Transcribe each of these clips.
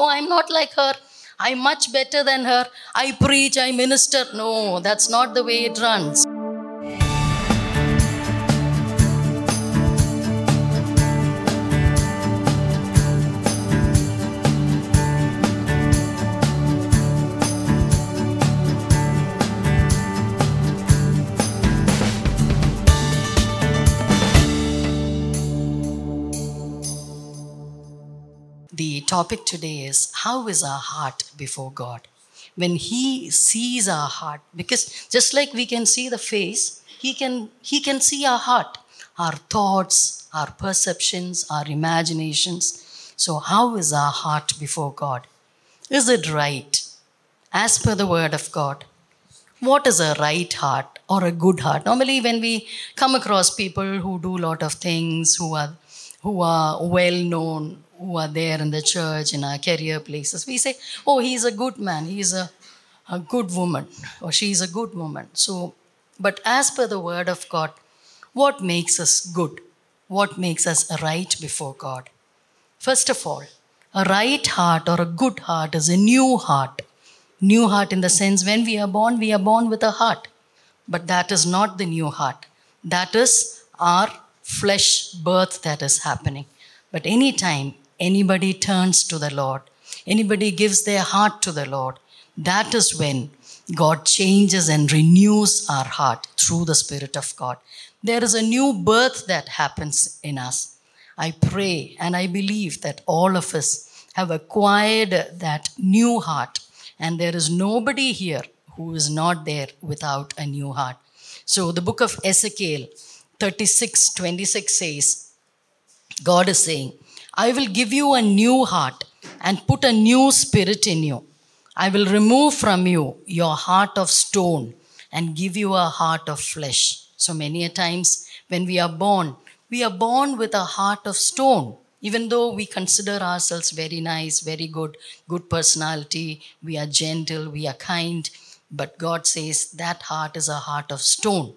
oh, I'm not like her. I'm much better than her. I preach, I minister. No, that's not the way it runs. Topic today is how is our heart before God? When He sees our heart, because just like we can see the face, He can He can see our heart, our thoughts, our perceptions, our imaginations. So, how is our heart before God? Is it right? As per the word of God, what is a right heart or a good heart normally when we come across people who do a lot of things who are who are well known who are there in the church in our career places we say oh he's a good man he's a, a good woman or she's a good woman so but as per the word of god what makes us good what makes us right before god first of all a right heart or a good heart is a new heart New heart in the sense when we are born, we are born with a heart. But that is not the new heart. That is our flesh birth that is happening. But anytime anybody turns to the Lord, anybody gives their heart to the Lord, that is when God changes and renews our heart through the Spirit of God. There is a new birth that happens in us. I pray and I believe that all of us have acquired that new heart and there is nobody here who is not there without a new heart. So the book of Ezekiel 36 26 says, God is saying, I will give you a new heart and put a new spirit in you. I will remove from you your heart of stone and give you a heart of flesh. So many a times when we are born, we are born with a heart of stone even though we consider ourselves very nice, very good, good personality, we are gentle, we are kind, but God says that heart is a heart of stone.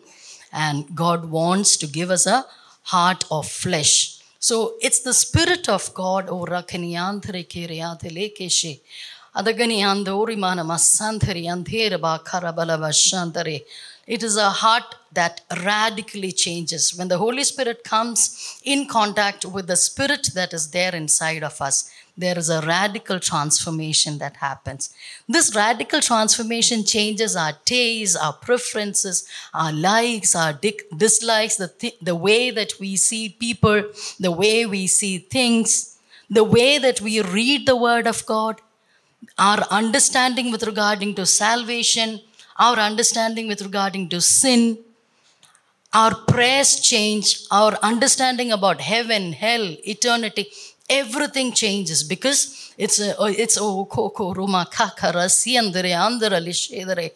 And God wants to give us a heart of flesh. So it's the Spirit of God, O Antheraba Karabalava Shantare. It is a heart that radically changes. When the Holy Spirit comes in contact with the Spirit that is there inside of us, there is a radical transformation that happens. This radical transformation changes our tastes, our preferences, our likes, our dislikes, the, th- the way that we see people, the way we see things, the way that we read the Word of God, our understanding with regarding to salvation, our understanding with regarding to sin, our prayers change, our understanding about heaven, hell, eternity, everything changes because it's a, oh, it's oh koko ruma kakara siandere andara lishedere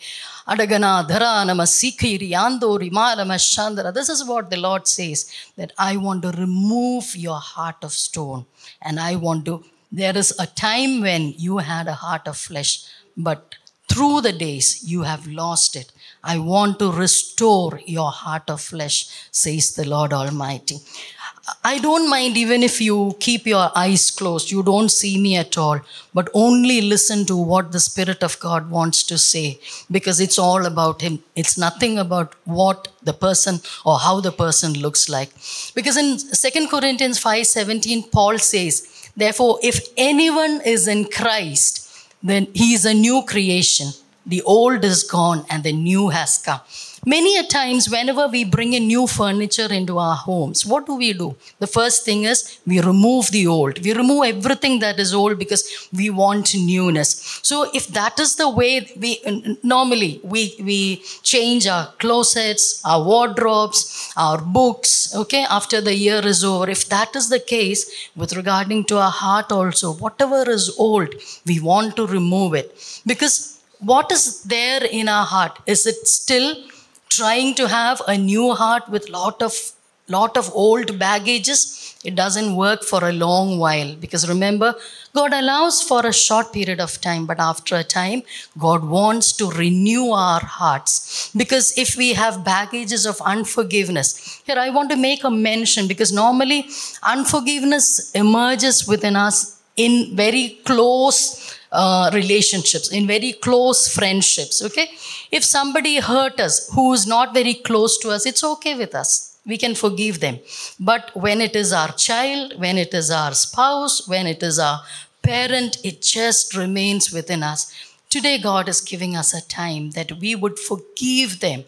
adagana dhara nama sikiri andori malama shandara this is what the lord says that i want to remove your heart of stone and i want to there is a time when you had a heart of flesh but through the days you have lost it. I want to restore your heart of flesh, says the Lord Almighty. I don't mind even if you keep your eyes closed, you don't see me at all, but only listen to what the Spirit of God wants to say because it's all about Him. It's nothing about what the person or how the person looks like. Because in 2 Corinthians 5 17, Paul says, Therefore, if anyone is in Christ, then he is a new creation. The old is gone and the new has come. Many a times, whenever we bring in new furniture into our homes, what do we do? The first thing is we remove the old. We remove everything that is old because we want newness. So, if that is the way we normally we we change our closets, our wardrobes, our books, okay, after the year is over, if that is the case with regarding to our heart also, whatever is old, we want to remove it because what is there in our heart? Is it still trying to have a new heart with lot of lot of old baggages it doesn't work for a long while. Because remember god allows for a short period of time but after a time god wants to renew our hearts. Because if we have baggages of unforgiveness here i want to make a mention because normally unforgiveness emerges within us in very close uh, relationships, in very close friendships. Okay? If somebody hurt us who is not very close to us, it's okay with us. We can forgive them. But when it is our child, when it is our spouse, when it is our parent, it just remains within us. Today, God is giving us a time that we would forgive them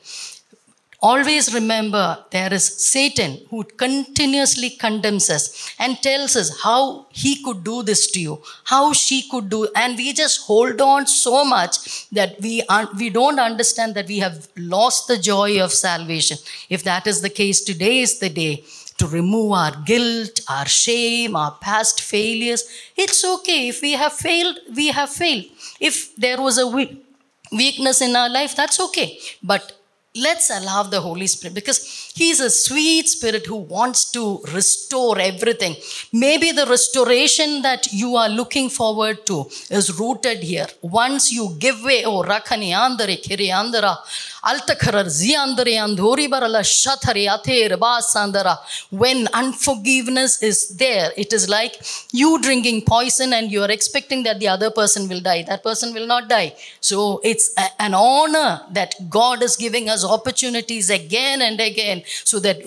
Always remember there is Satan who continuously condemns us and tells us how he could do this to you, how she could do, and we just hold on so much that we we don't understand that we have lost the joy of salvation. If that is the case, today is the day to remove our guilt, our shame, our past failures. It's okay if we have failed, we have failed. If there was a weakness in our life, that's okay. But let's allow the Holy Spirit because He's a sweet spirit who wants to restore everything. Maybe the restoration that you are looking forward to is rooted here. Once you give way, oh Rakhani Andare Kiri Andara, Altakarar Ziandare Andori Barala Shatari Ater Basandara. When unforgiveness is there, it is like you drinking poison and you are expecting that the other person will die. That person will not die. So it's a, an honor that God is giving us opportunities again and again so that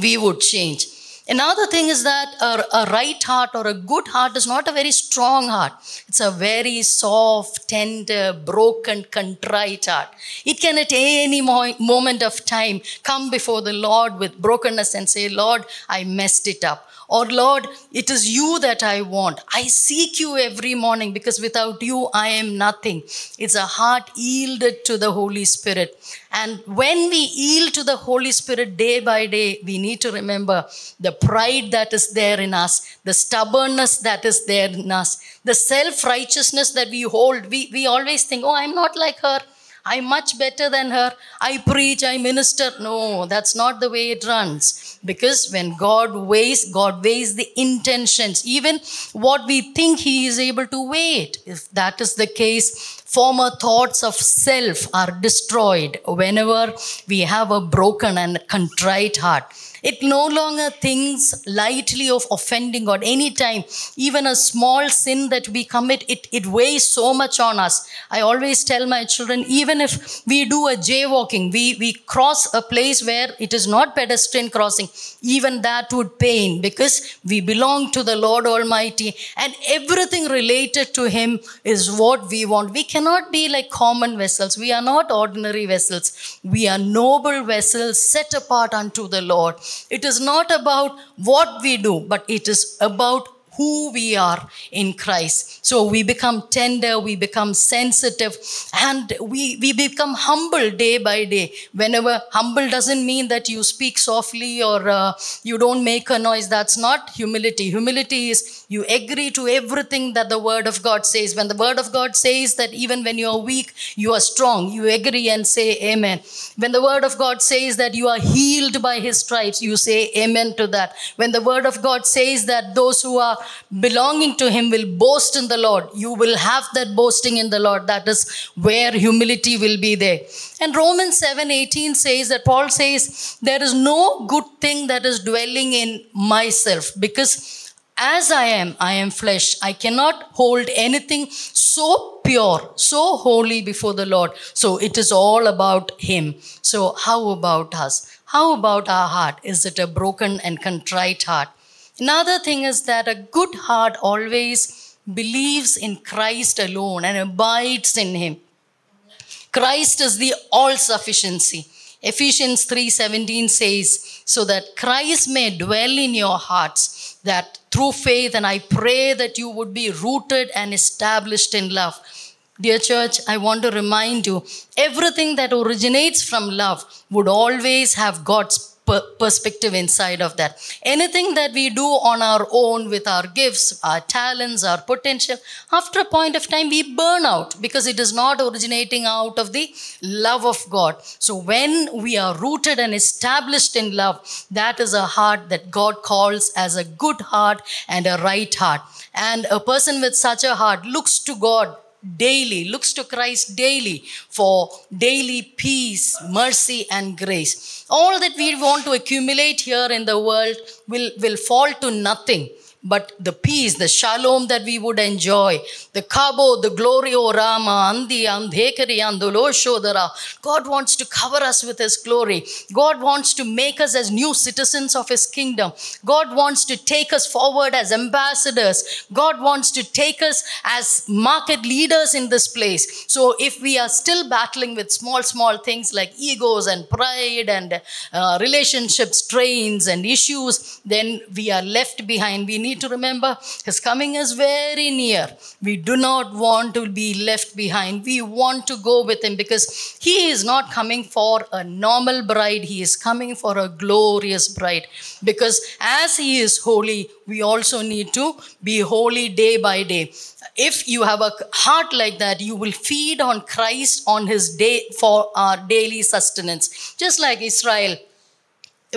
we would change. Another thing is that a, a, right heart or a good heart is not a very strong heart. It's a very soft, tender, broken, contrite heart. It can at any mo- moment of time come before the Lord with brokenness and say, Lord, I messed it up. Or, Lord, it is you that I want. I seek you every morning because without you, I am nothing. It's a heart yielded to the Holy Spirit. And when we yield to the Holy Spirit day by day, we need to remember the pride that is there in us, the stubbornness that is there in us, the self righteousness that we hold. We, we always think, oh, I'm not like her. I'm much better than her. I preach, I minister. No, that's not the way it runs. Because when God weighs, God weighs the intentions, even what we think He is able to weigh it. If that is the case, former thoughts of self are destroyed whenever we have a broken and contrite heart. It no longer thinks lightly of offending God. Anytime, even a small sin that we commit, it, it weighs so much on us. I always tell my children, even if we do a jaywalking, we, we cross a place where it is not pedestrian crossing, even that would pain because we belong to the Lord Almighty and everything related to Him is what we want. We cannot be like common vessels. We are not ordinary vessels. We are noble vessels set apart unto the Lord. It is not about what we do, but it is about who we are in Christ. So we become tender, we become sensitive, and we, we become humble day by day. Whenever humble doesn't mean that you speak softly or uh, you don't make a noise. That's not humility. Humility is you agree to everything that the Word of God says. When the Word of God says that even when you are weak, you are strong, you agree and say Amen. When the Word of God says that you are healed by His stripes, you say Amen to that. When the Word of God says that those who are belonging to Him will boast in the Lord. You will have that boasting in the Lord. That is where humility will be there. And Romans 7 18 says that Paul says, There is no good thing that is dwelling in myself because as I am, I am flesh. I cannot hold anything so pure, so holy before the Lord. So it is all about Him. So, how about us? How about our heart? Is it a broken and contrite heart? Another thing is that a good heart always believes in Christ alone and abides in him. Christ is the all sufficiency. Ephesians 3:17 says, "So that Christ may dwell in your hearts, that through faith and I pray that you would be rooted and established in love." Dear church, I want to remind you everything that originates from love would always have God's perspective inside of that. Anything that we do on our own with our gifts, our talents, our potential, after a point of time, we burn out because it is not originating out of the love of God. So when we are rooted and established in love, that is a heart that God calls as a good heart and a right heart. And a person with such a heart looks to God daily, looks to Christ daily for daily peace, mercy, and grace. All that we want to accumulate here in the world will, will fall to nothing but the peace, the shalom that we would enjoy, the kabo, the glory, O Rama, andi, andhekari, andoloshodara. God wants to cover us with His glory. God wants to make us as new citizens of His kingdom. God wants to take us forward as ambassadors. God wants to take us as market leaders in this place. So if we are still battling with small, small things like egos and pride and uh, relationship strains and issues, then we are left behind. We need to remember His coming is very near. We do not want to be left behind. We want to go with Him because He is not coming for a normal bride, He is coming for a glorious bride. Because as He is holy, we also need to be holy day by day if you have a heart like that you will feed on christ on his day for our daily sustenance just like israel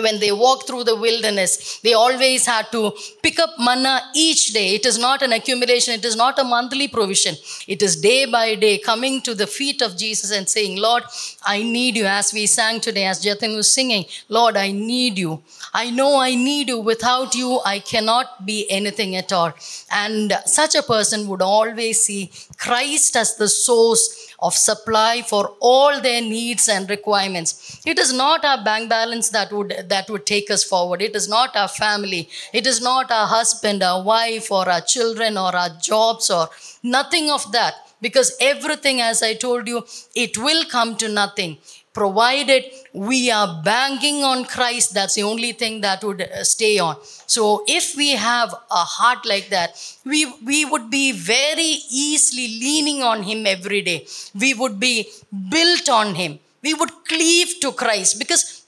when they walked through the wilderness, they always had to pick up manna each day. It is not an accumulation, it is not a monthly provision. It is day by day coming to the feet of Jesus and saying, Lord, I need you. As we sang today, as Jatin was singing, Lord, I need you. I know I need you. Without you, I cannot be anything at all. And such a person would always see Christ as the source of supply for all their needs and requirements. It is not our bank balance that would that would take us forward. It is not our family. It is not our husband, our wife, or our children, or our jobs, or nothing of that. Because everything, as I told you, it will come to nothing provided we are banking on Christ, that's the only thing that would uh, stay on. So, if we have a heart like that, we, we would be very easily leaning on Him every day. We would be built on Him. We would cleave to Christ because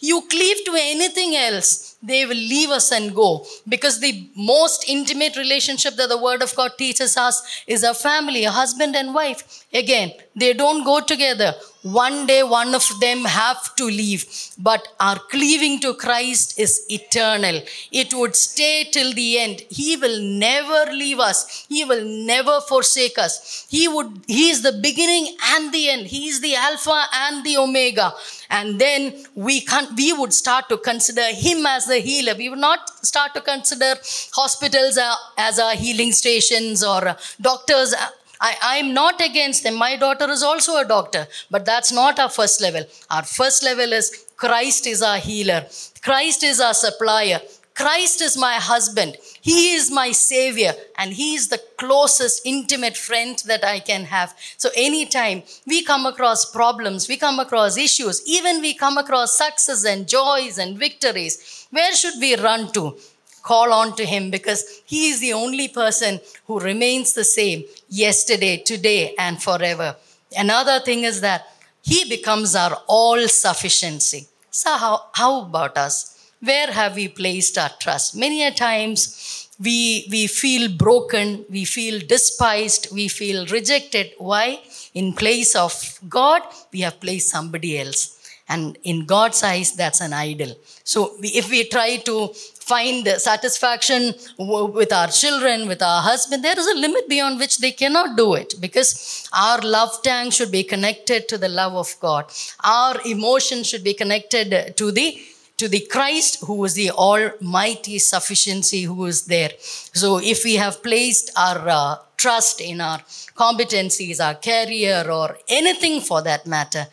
you cleave to anything else they will leave us and go. Because the most intimate relationship that the Word of God teaches us is a family, a husband and wife. Again, they don't go together. One day, one of them have to leave. But our cleaving to Christ is eternal. It would stay till the end. He will never leave us. He will never forsake us. He would, He is the beginning and the end. He is the Alpha and the Omega and then we can we would start to consider him as the healer we would not start to consider hospitals uh, as our healing stations or uh, doctors I, am not against them. My daughter is also a doctor, but that's not our first level. Our first level is Christ is our healer, Christ is our supplier, Christ is my husband. He is my savior and he is the closest intimate friend that I can have. So anytime we come across problems, we come across issues, even we come across success and joys and victories, where should we run to? Call on to him because he is the only person who remains the same yesterday, today, and forever. Another thing is that he becomes our all sufficiency. So, how, how about us? Where have we placed our trust? Many a times we, we feel broken, we feel despised, we feel rejected. Why? In place of God, we have placed somebody else. And in God's eyes, that's an idol. So if we try to find satisfaction with our children, with our husband, there is a limit beyond which they cannot do it because our love tank should be connected to the love of God. Our emotion should be connected to the to the Christ who is the almighty sufficiency who is there. So if we have placed our uh, trust in our competencies, our career, or anything for that matter,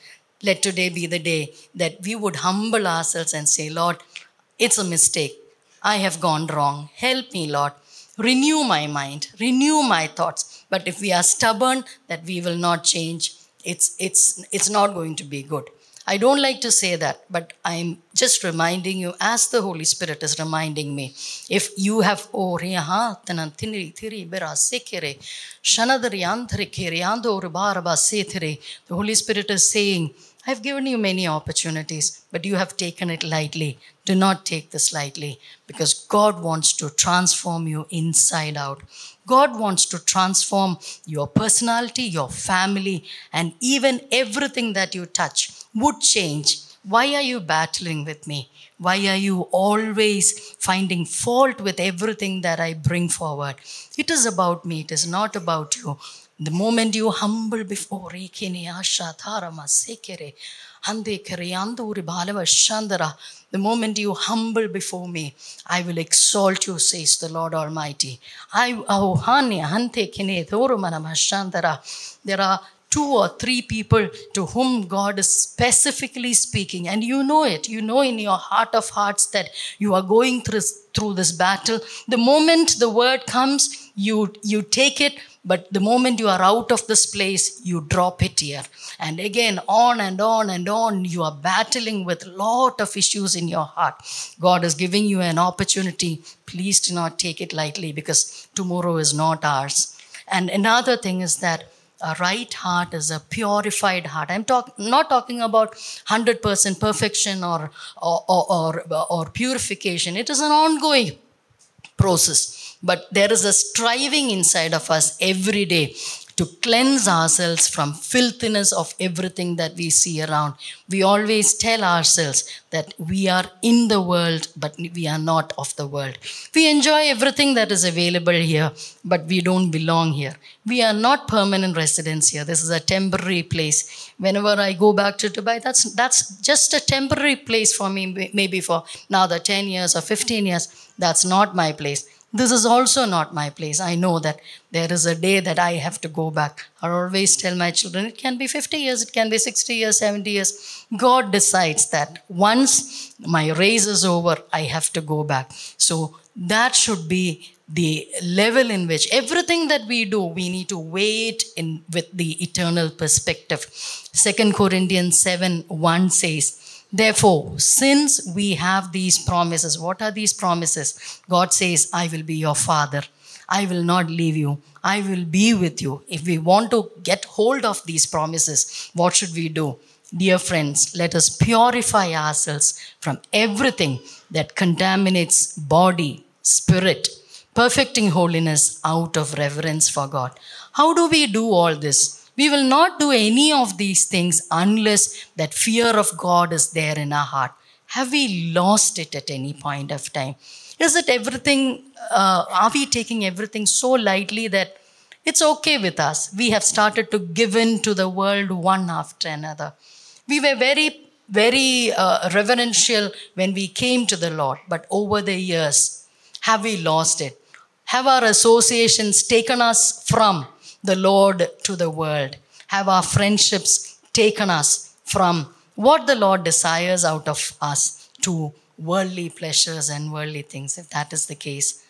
let today be the day that we would humble ourselves and say, Lord, it's a mistake. I have gone wrong. Help me, Lord. Renew my mind, renew my thoughts. But if we are stubborn that we will not change, it's, it's, it's not going to be good. I don't like to say that, but I'm just reminding you, as the Holy Spirit is reminding me, if you have the Holy Spirit is saying, I've given you many opportunities, but you have taken it lightly. Do not take this lightly because God wants to transform you inside out. God wants to transform your personality, your family, and even everything that you touch would change. Why are you battling with me? Why are you always finding fault with everything that I bring forward? It is about me, it is not about you. The moment you humble before The moment you humble before me, I will exalt you, says the Lord Almighty. Oh, Shandara. There are two or three people to whom God is specifically speaking, and you know it. You know in your heart of hearts that you are going through, through this battle. The moment the word comes, you, you take it, but the moment you are out of this place, you drop it here. And again, on and on and on, you are battling with a lot of issues in your heart. God is giving you an opportunity. Please do not take it lightly because tomorrow is not ours. And another thing is that a right heart is a purified heart. I'm talk, not talking about 100% perfection or, or, or, or, purification. It is an ongoing process. But there is a striving inside of us every day to cleanse ourselves from filthiness of everything that we see around. We always tell ourselves that we are in the world, but we are not of the world. We enjoy everything that is available here, but we don't belong here. We are not permanent residents here. This is a temporary place. Whenever I go back to Dubai, that's, that's just a temporary place for me, maybe for now the 10 years or 15 years. That's not my place. This is also not my place. I know that there is a day that I have to go back. I always tell my children it can be 50 years, it can be 60 years, 70 years. God decides that once my race is over, I have to go back. So that should be the level in which everything that we do we need to wait in with the eternal perspective second corinthians 7 1 says Therefore, since we have these promises, what are these promises? God says, I will be your father. I will not leave you. I will be with you. If we want to get hold of these promises, what should we do? Dear friends, let us purify ourselves from everything that contaminates body, spirit, perfecting holiness out of reverence for God. How do we do all this? We will not do any of these things unless that fear of God is there in our heart. Have we lost it at any point of time? Is it everything, uh, are we taking everything so lightly that it's okay with us? We have started to give in to the world one after another. We were very, very uh, reverential when we came to the Lord, but over the years, have we lost it? Have our associations taken us from the Lord to the world? Have our friendships taken us from what the Lord desires out of us to worldly pleasures and worldly things? If that is the case,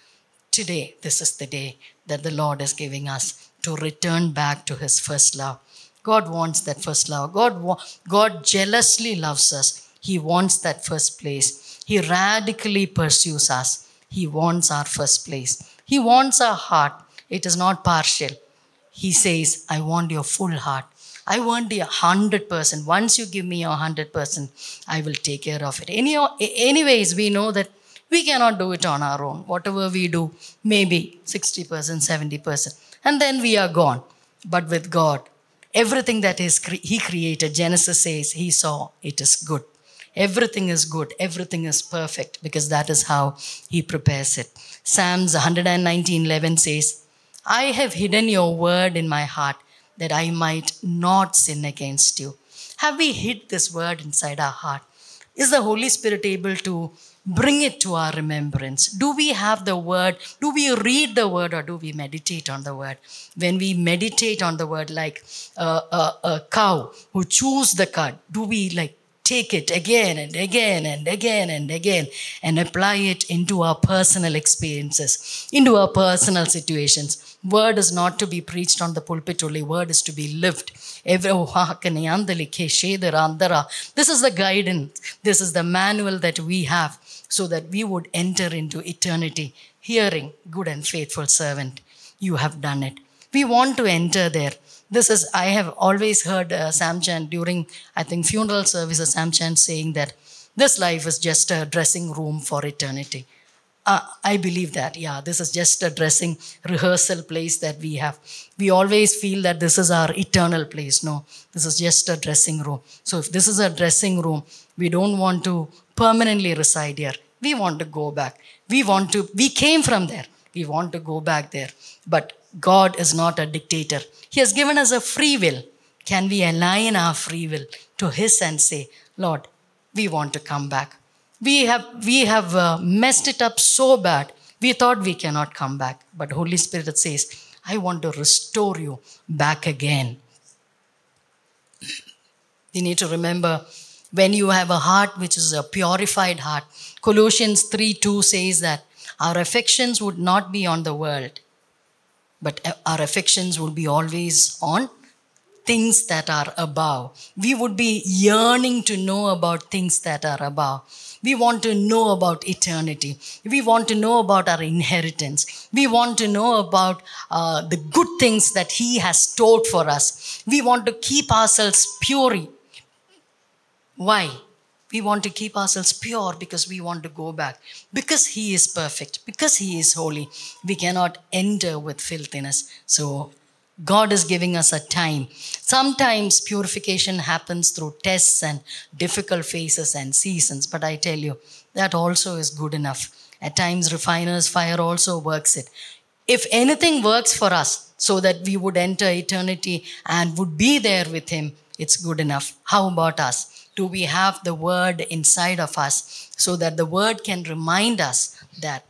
today, this is the day that the Lord is giving us to return back to His first love. God wants that first love. God, God jealously loves us. He wants that first place. He radically pursues us. He wants our first place. He wants our heart. It is not partial. He says, I want your full heart. I want the 100%. Once you give me your 100%, I will take care of it. Any, anyways, we know that we cannot do it on our own. Whatever we do, maybe 60%, 70%. And then we are gone. But with God, everything that is He created, Genesis says, He saw it is good. Everything is good. Everything is perfect because that is how He prepares it. Psalms 119 11 says, I have hidden your word in my heart that I might not sin against you. Have we hid this word inside our heart? Is the Holy Spirit able to bring it to our remembrance? Do we have the word? Do we read the word or do we meditate on the word? When we meditate on the word, like a, a, a cow who chews the cud, do we like take it again and again and again and again and apply it into our personal experiences, into our personal situations? Word is not to be preached on the pulpit only, word is to be lived. This is the guidance, this is the manual that we have so that we would enter into eternity, hearing, good and faithful servant, you have done it. We want to enter there. This is, I have always heard uh, Sam Chan during, I think, funeral services, Sam Chan saying that this life is just a dressing room for eternity. Uh, I believe that, yeah, this is just a dressing rehearsal place that we have. We always feel that this is our eternal place. No, this is just a dressing room. So, if this is a dressing room, we don't want to permanently reside here. We want to go back. We want to, we came from there. We want to go back there. But God is not a dictator. He has given us a free will. Can we align our free will to His and say, Lord, we want to come back. We have, we have uh, messed it up so bad. We thought we cannot come back. But Holy Spirit says, I want to restore you back again. We need to remember when you have a heart which is a purified heart. Colossians 3 2 says that our affections would not be on the world, but our affections would be always on things that are above. We would be yearning to know about things that are above. We want to know about eternity. We want to know about our inheritance. We want to know about uh, the good things that He has stored for us. We want to keep ourselves pure. Why? We want to keep ourselves pure because we want to go back. Because He is perfect, because He is holy, we cannot enter with filthiness. So God is giving us a time. Sometimes purification happens through tests and difficult phases and seasons, but I tell you, that also is good enough. At times, refiner's fire also works it. If anything works for us so that we would enter eternity and would be there with Him, it's good enough. How about us? Do we have the Word inside of us so that the Word can remind us that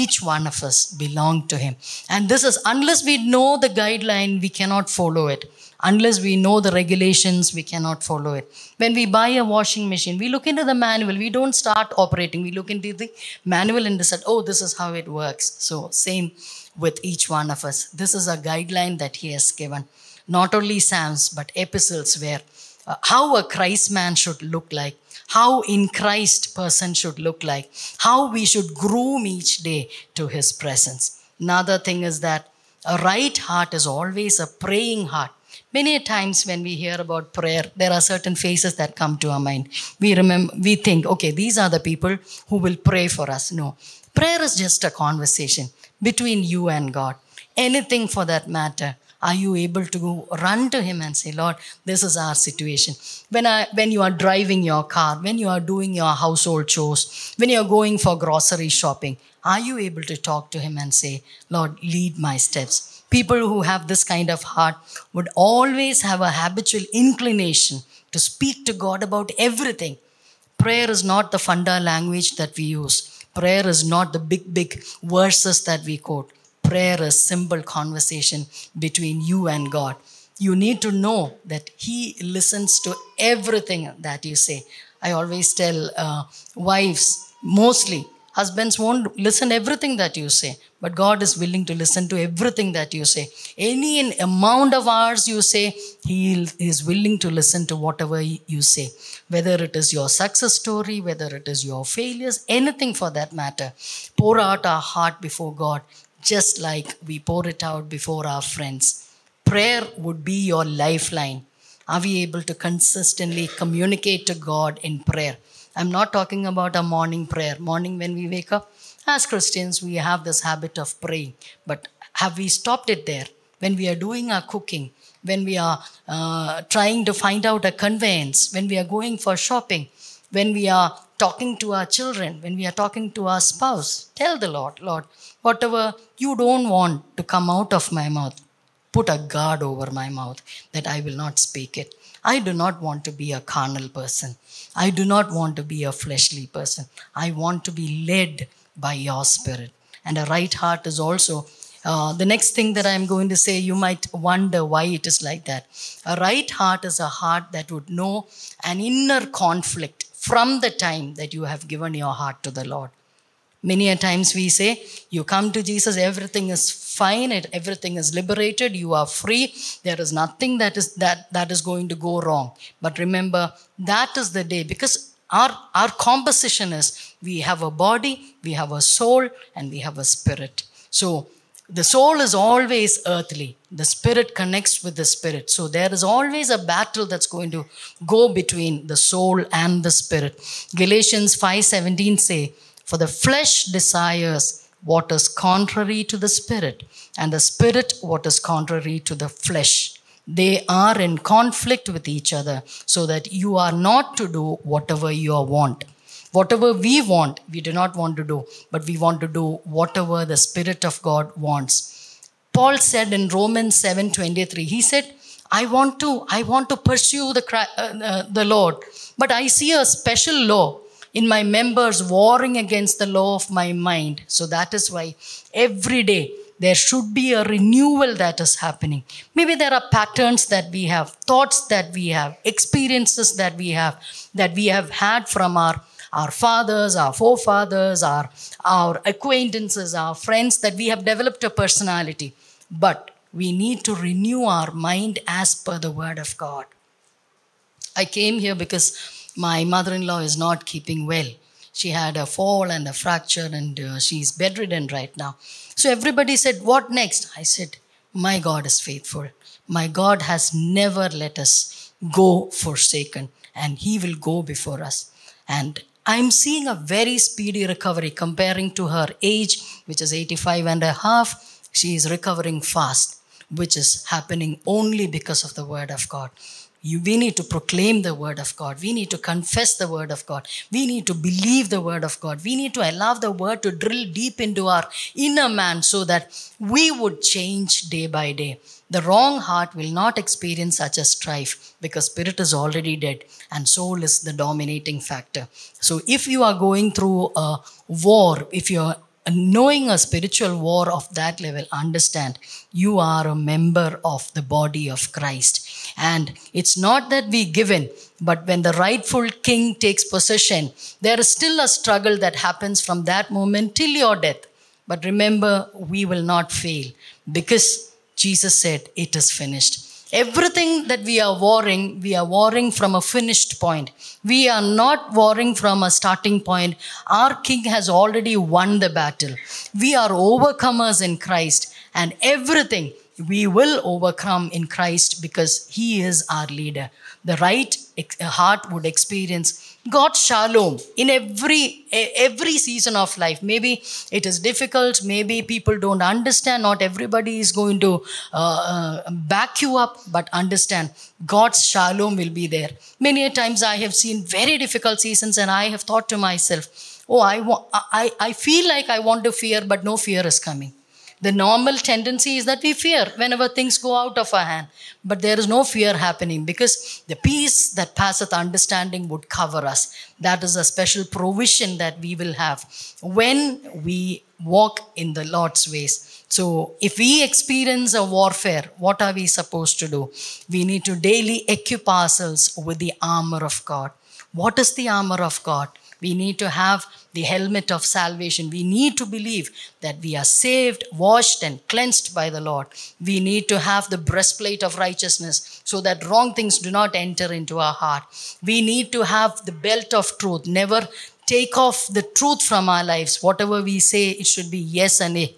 each one of us belong to Him. And this is, unless we know the guideline, we cannot follow it. Unless we know the regulations, we cannot follow it. When we buy a washing machine, we look into the manual. We don't start operating. We look into the manual and decide, oh, this is how it works. So, same with each one of us. This is a guideline that He has given. Not only Psalms, but epistles where uh, how a Christ man should look like how in Christ person should look like, how we should groom each day to his presence. Another thing is that a right heart is always a praying heart. Many times when we hear about prayer, there are certain faces that come to our mind. We remember, we think, okay, these are the people who will pray for us. No, prayer is just a conversation between you and God. Anything for that matter. Are you able to go run to Him and say, Lord, this is our situation? When, I, when you are driving your car, when you are doing your household chores, when you are going for grocery shopping, are you able to talk to Him and say, Lord, lead my steps? People who have this kind of heart would always have a habitual inclination to speak to God about everything. Prayer is not the funda language that we use. Prayer is not the big, big verses that we quote prayer is simple conversation between you and God. You need to know that He listens to everything that you say. I always tell uh, wives, mostly, husbands won't listen everything that you say, but God is willing to listen to everything that you say. Any amount of hours you say, He is willing to listen to whatever you say. Whether it is your success story, whether it is your failures, anything for that matter. Pour out our heart before God just like we pour it out before our friends. Prayer would be your lifeline. Are we able to consistently communicate to God in prayer? I'm not talking about a morning prayer. Morning when we wake up, as Christians, we have this habit of praying. But have we stopped it there? When we are doing our cooking, when we are uh, trying to find out a conveyance, when we are going for shopping, when we are talking to our children, when we are talking to our spouse, tell the Lord, Lord, whatever you don't want to come out of my mouth, put a guard over my mouth that I will not speak it. I do not want to be a carnal person. I do not want to be a fleshly person. I want to be led by your spirit. And a right heart is also uh, the next thing that I'm going to say, you might wonder why it is like that. A right heart is a heart that would know an inner conflict from the time that you have given your heart to the Lord. Many a times we say, you come to Jesus, everything is fine, everything is liberated, you are free, there is nothing that is that that is going to go wrong. But remember, that is the day because our, our composition is we have a body, we have a soul, and we have a spirit. So the soul is always earthly. The spirit connects with the spirit. So there is always a battle that's going to go between the soul and the spirit. Galatians 5:17 say, for the flesh desires what is contrary to the spirit, and the spirit what is contrary to the flesh. They are in conflict with each other, so that you are not to do whatever you want. Whatever we want, we do not want to do, but we want to do whatever the Spirit of God wants. Paul said in Romans 7:23, he said, I want to, I want to pursue the, uh, uh, the Lord. But I see a special law in my members warring against the law of my mind. So that is why every day there should be a renewal that is happening. Maybe there are patterns that we have, thoughts that we have, experiences that we have, that we have had from our, our fathers, our forefathers, our, our acquaintances, our friends, that we have developed a personality. But we need to renew our mind as per the word of God. I came here because my mother in law is not keeping well. She had a fall and a fracture, and uh, she's bedridden right now. So everybody said, What next? I said, My God is faithful. My God has never let us go forsaken, and He will go before us. And I'm seeing a very speedy recovery comparing to her age, which is 85 and a half. She is recovering fast, which is happening only because of the word of God. You, we need to proclaim the word of God. We need to confess the word of God. We need to believe the word of God. We need to allow the word to drill deep into our inner man so that we would change day by day. The wrong heart will not experience such a strife because spirit is already dead and soul is the dominating factor. So if you are going through a war, if you are knowing a spiritual war of that level, understand you are a member of the body of Christ. And it's not that we give in, but when the rightful king takes possession, there is still a struggle that happens from that moment till your death. But remember, we will not fail because Jesus said, It is finished. Everything that we are warring, we are warring from a finished point. We are not warring from a starting point. Our King has already won the battle. We are overcomers in Christ, and everything we will overcome in Christ because He is our leader. The right heart would experience God's shalom in every every season of life. Maybe it is difficult. Maybe people don't understand. Not everybody is going to uh, uh, back you up, but understand God's shalom will be there. Many times I have seen very difficult seasons, and I have thought to myself, "Oh, I wa- I I feel like I want to fear, but no fear is coming." The normal tendency is that we fear whenever things go out of our hand. But there is no fear happening because the peace that passeth understanding would cover us. That is a special provision that we will have when we walk in the Lord's ways. So, if we experience a warfare, what are we supposed to do? We need to daily equip ourselves with the armor of God. What is the armor of God? We need to have the helmet of salvation. We need to believe that we are saved, washed, and cleansed by the Lord. We need to have the breastplate of righteousness so that wrong things do not enter into our heart. We need to have the belt of truth. Never take off the truth from our lives. Whatever we say, it should be yes and a.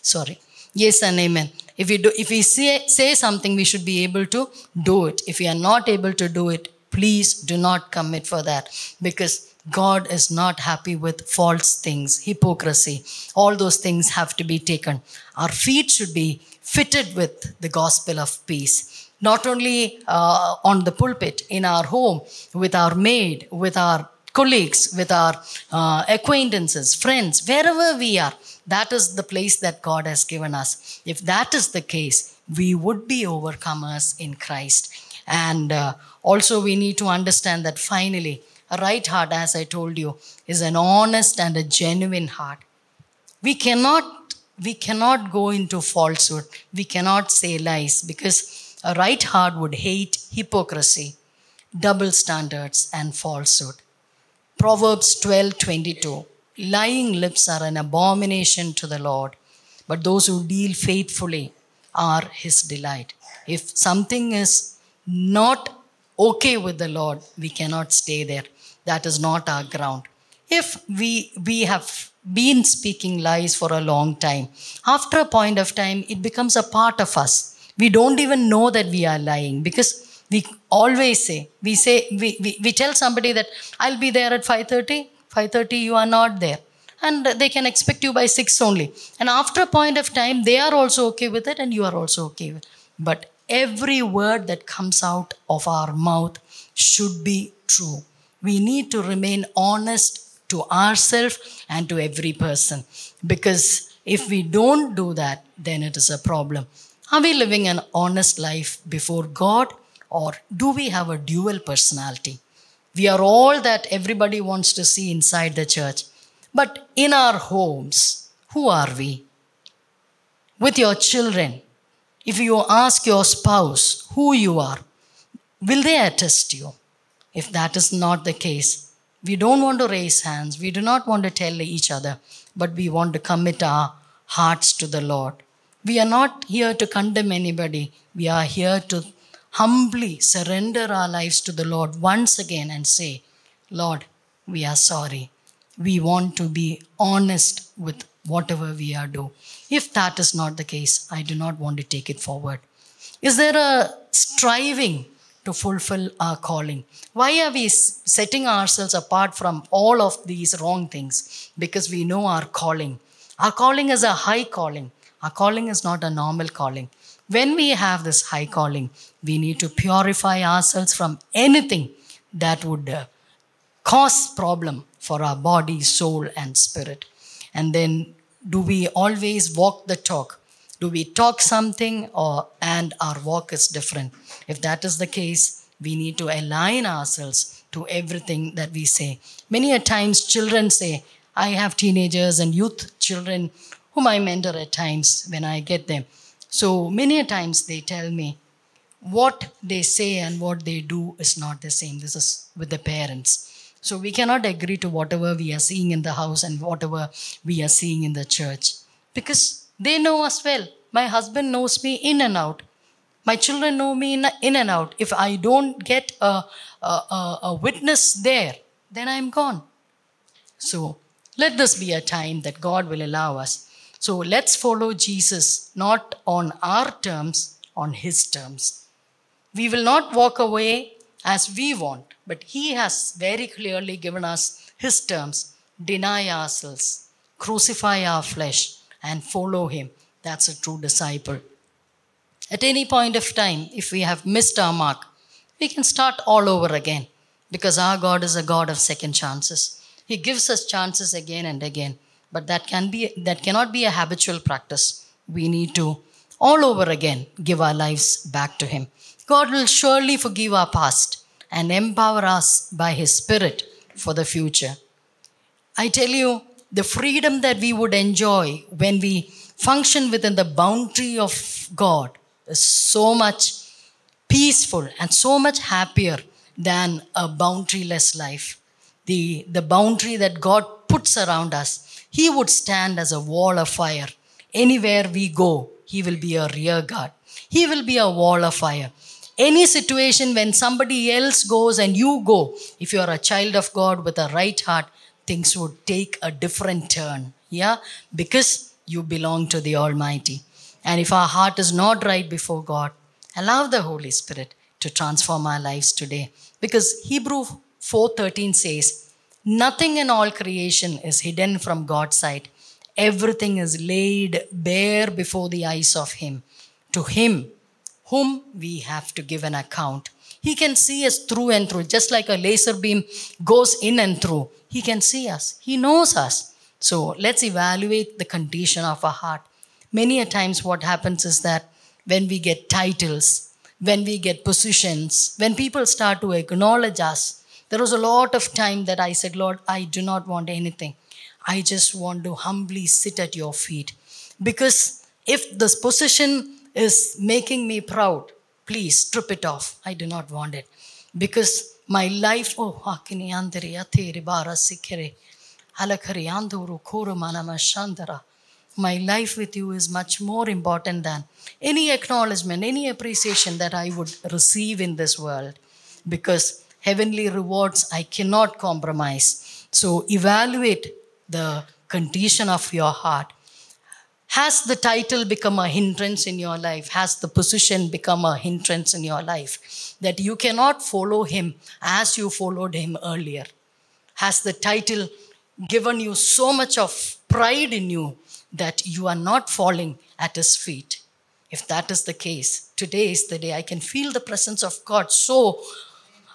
Sorry. Yes and amen. If we, do, if we say, say something, we should be able to do it. If we are not able to do it, please do not commit for that because God is not happy with false things, hypocrisy. All those things have to be taken. Our feet should be fitted with the gospel of peace. Not only uh, on the pulpit, in our home, with our maid, with our colleagues, with our uh, acquaintances, friends, wherever we are, that is the place that God has given us. If that is the case, we would be overcomers in Christ. And uh, also, we need to understand that finally, a right heart, as I told you, is an honest and a genuine heart. We cannot, we cannot go into falsehood. We cannot say lies because a right heart would hate hypocrisy, double standards, and falsehood. Proverbs 12 22. Lying lips are an abomination to the Lord, but those who deal faithfully are his delight. If something is not okay with the Lord, we cannot stay there. That is not our ground. If we, we have been speaking lies for a long time, after a point of time, it becomes a part of us. We don't even know that we are lying because we always say, we say, we, we, we tell somebody that I'll be there at 5.30, 5.30 you are not there and they can expect you by 6 only and after a point of time they are also okay with it and you are also okay with it but every word that comes out of our mouth should be true we need to remain honest to ourselves and to every person. Because if we don't do that, then it is a problem. Are we living an honest life before God or do we have a dual personality? We are all that everybody wants to see inside the church. But in our homes, who are we? With your children, if you ask your spouse who you are, will they attest you? If that is not the case, we don't want to raise hands. We do not want to tell each other, but we want to commit our hearts to the Lord. We are not here to condemn anybody. We are here to humbly surrender our lives to the Lord once again and say, Lord, we are sorry. We want to be honest with whatever we are doing. If that is not the case, I do not want to take it forward. Is there a striving to fulfill our calling? Why are we setting ourselves apart from all of these wrong things? Because we know our calling. Our calling is a high calling. Our calling is not a normal calling. When we have this high calling, we need to purify ourselves from anything that would uh, cause problem for our body, soul, and spirit. And then, do we always walk the talk? Do we talk something or and our walk is different? If that is the case, we need to align ourselves to everything that we say. Many a times children say, I have teenagers and youth children whom I mentor at times when I get them. So many a times they tell me what they say and what they do is not the same. This is with the parents. So we cannot agree to whatever we are seeing in the house and whatever we are seeing in the church because they know us well. My husband knows me in and out. My children know me in, in and out. If I don't get a, a, a, a witness there, then I'm gone. So let this be a time that God will allow us so let's follow Jesus not on our terms, on his terms. We will not walk away as we want, but he has very clearly given us his terms deny ourselves, crucify our flesh, and follow him. That's a true disciple. At any point of time, if we have missed our mark, we can start all over again because our God is a God of second chances. He gives us chances again and again but that can be that cannot be a habitual practice we need to all over again give our lives back to him god will surely forgive our past and empower us by his spirit for the future i tell you the freedom that we would enjoy when we function within the boundary of god is so much peaceful and so much happier than a boundaryless life the, the boundary that god puts around us he would stand as a wall of fire. Anywhere we go, He will be a rear guard. He will be a wall of fire. Any situation when somebody else goes and you go, if you are a child of God with a right heart, things would take a different turn. Yeah? Because you belong to the Almighty. And if our heart is not right before God, allow the Holy Spirit to transform our lives today. Because Hebrew 4:13 says, Nothing in all creation is hidden from God's sight. Everything is laid bare before the eyes of Him. To Him, whom we have to give an account. He can see us through and through, just like a laser beam goes in and through. He can see us, He knows us. So let's evaluate the condition of our heart. Many a times, what happens is that when we get titles, when we get positions, when people start to acknowledge us, there was a lot of time that I said, Lord, I do not want anything. I just want to humbly sit at your feet. Because if this position is making me proud, please strip it off. I do not want it. Because my life, oh, hakini andere atere bara sikere, halakari anduru shandara. My life with you is much more important than any acknowledgement, any appreciation that I would receive in this world. Because heavenly rewards I cannot compromise. So evaluate the condition of your heart. Has the title become a hindrance in your life? Has the position become a hindrance in your life? That you cannot follow him as you followed him earlier? Has the title given you so much of pride in you that you are not falling at his feet? If that is the case, today is the day I can feel the presence of God so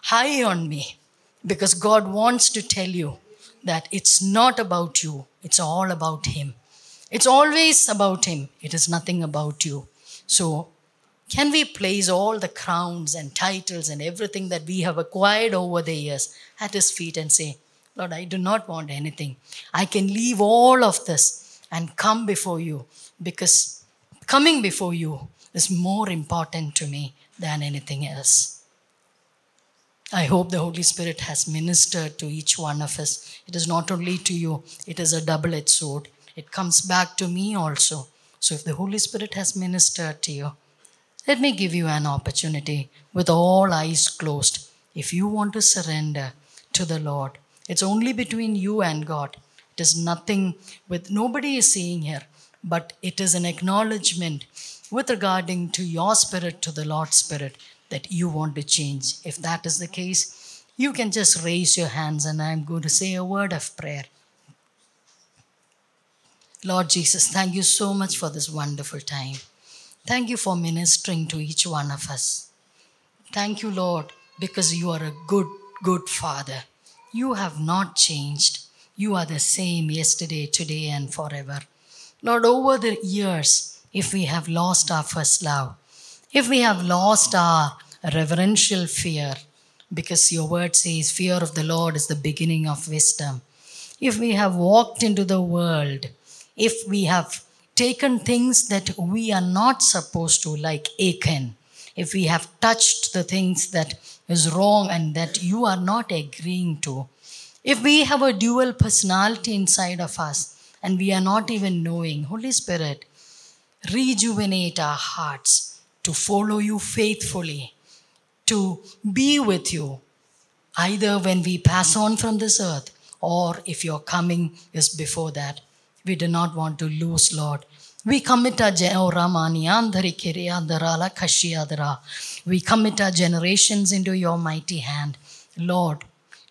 high on me because God wants to tell you that it's not about you, it's all about Him. It's always about Him, it is nothing about you. So, can we place all the crowns and titles and everything that we have acquired over the years at His feet and say, Lord, I do not want anything. I can leave all of this and come before you because coming before you is more important to me than anything else. I hope the Holy Spirit has ministered to each one of us. It is not only to you, it is a double edged sword. It comes back to me also. So if the Holy Spirit has ministered to you, let me give you an opportunity with all eyes closed. If you want to surrender to the Lord, it's only between you and God. It is nothing with nobody is seeing here, but it is an acknowledgement with regarding to your spirit to the Lord's spirit that you want to change. If that is the case, you can just raise your hands and I'm going to say a word of prayer. Lord Jesus, thank you so much for this wonderful time. Thank you for ministering to each one of us. Thank you, Lord, because you are a good, good Father. You have not changed. You are the same yesterday, today, and forever. Lord, over the years, if we have lost our first love, if we have lost our reverential fear, because your word says, fear of the Lord is the beginning of wisdom. If we have walked into the world, if we have taken things that we are not supposed to, like Achan, if we have touched the things that is wrong and that you are not agreeing to, if we have a dual personality inside of us and we are not even knowing, Holy Spirit, rejuvenate our hearts to follow you faithfully, to be with you, either when we pass on from this earth or if your coming is before that. We do not want to lose, Lord. We commit our oh. We commit our generations into your mighty hand. Lord,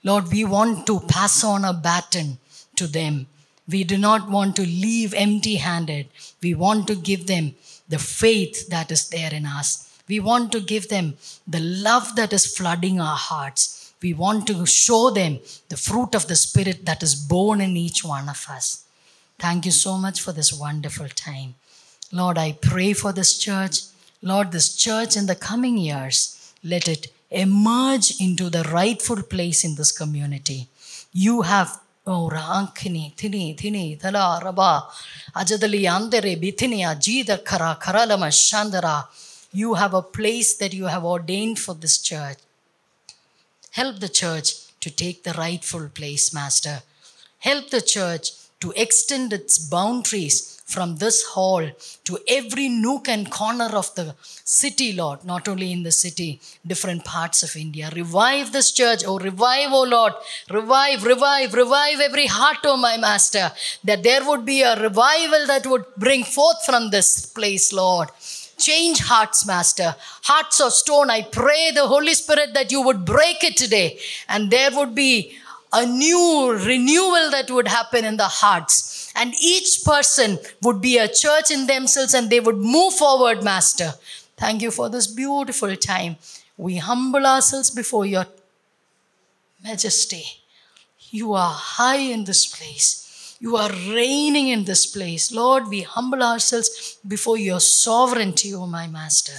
Lord, we want to pass on a baton to them. We do not want to leave empty handed. We want to give them the faith that is there in us. We want to give them the love that is flooding our hearts. We want to show them the fruit of the Spirit that is born in each one of us. Thank you so much for this wonderful time. Lord, I pray for this church. Lord, this church in the coming years, let it emerge into the rightful place in this community. You have oh, Rankini, Thini, Thini, Thala, Raba, Ajadali, Andere, Bithini, Ajida, Kara, Karalama, Shandara. You have a place that you have ordained for this church. Help the church to take the rightful place, Master. Help the church to extend its boundaries from this hall to every nook and corner of the city, Lord, not only in the city, different parts of India. Revive this church, oh, revive, oh Lord, revive, revive, revive every heart, oh my Master, that there would be a revival that would bring forth from this place, Lord. Change hearts, Master. Hearts of stone. I pray the Holy Spirit that you would break it today and there would be a new renewal that would happen in the hearts. And each person would be a church in themselves and they would move forward, Master. Thank you for this beautiful time. We humble ourselves before your majesty. You are high in this place. You are reigning in this place. Lord, we humble ourselves before your sovereignty, O my Master.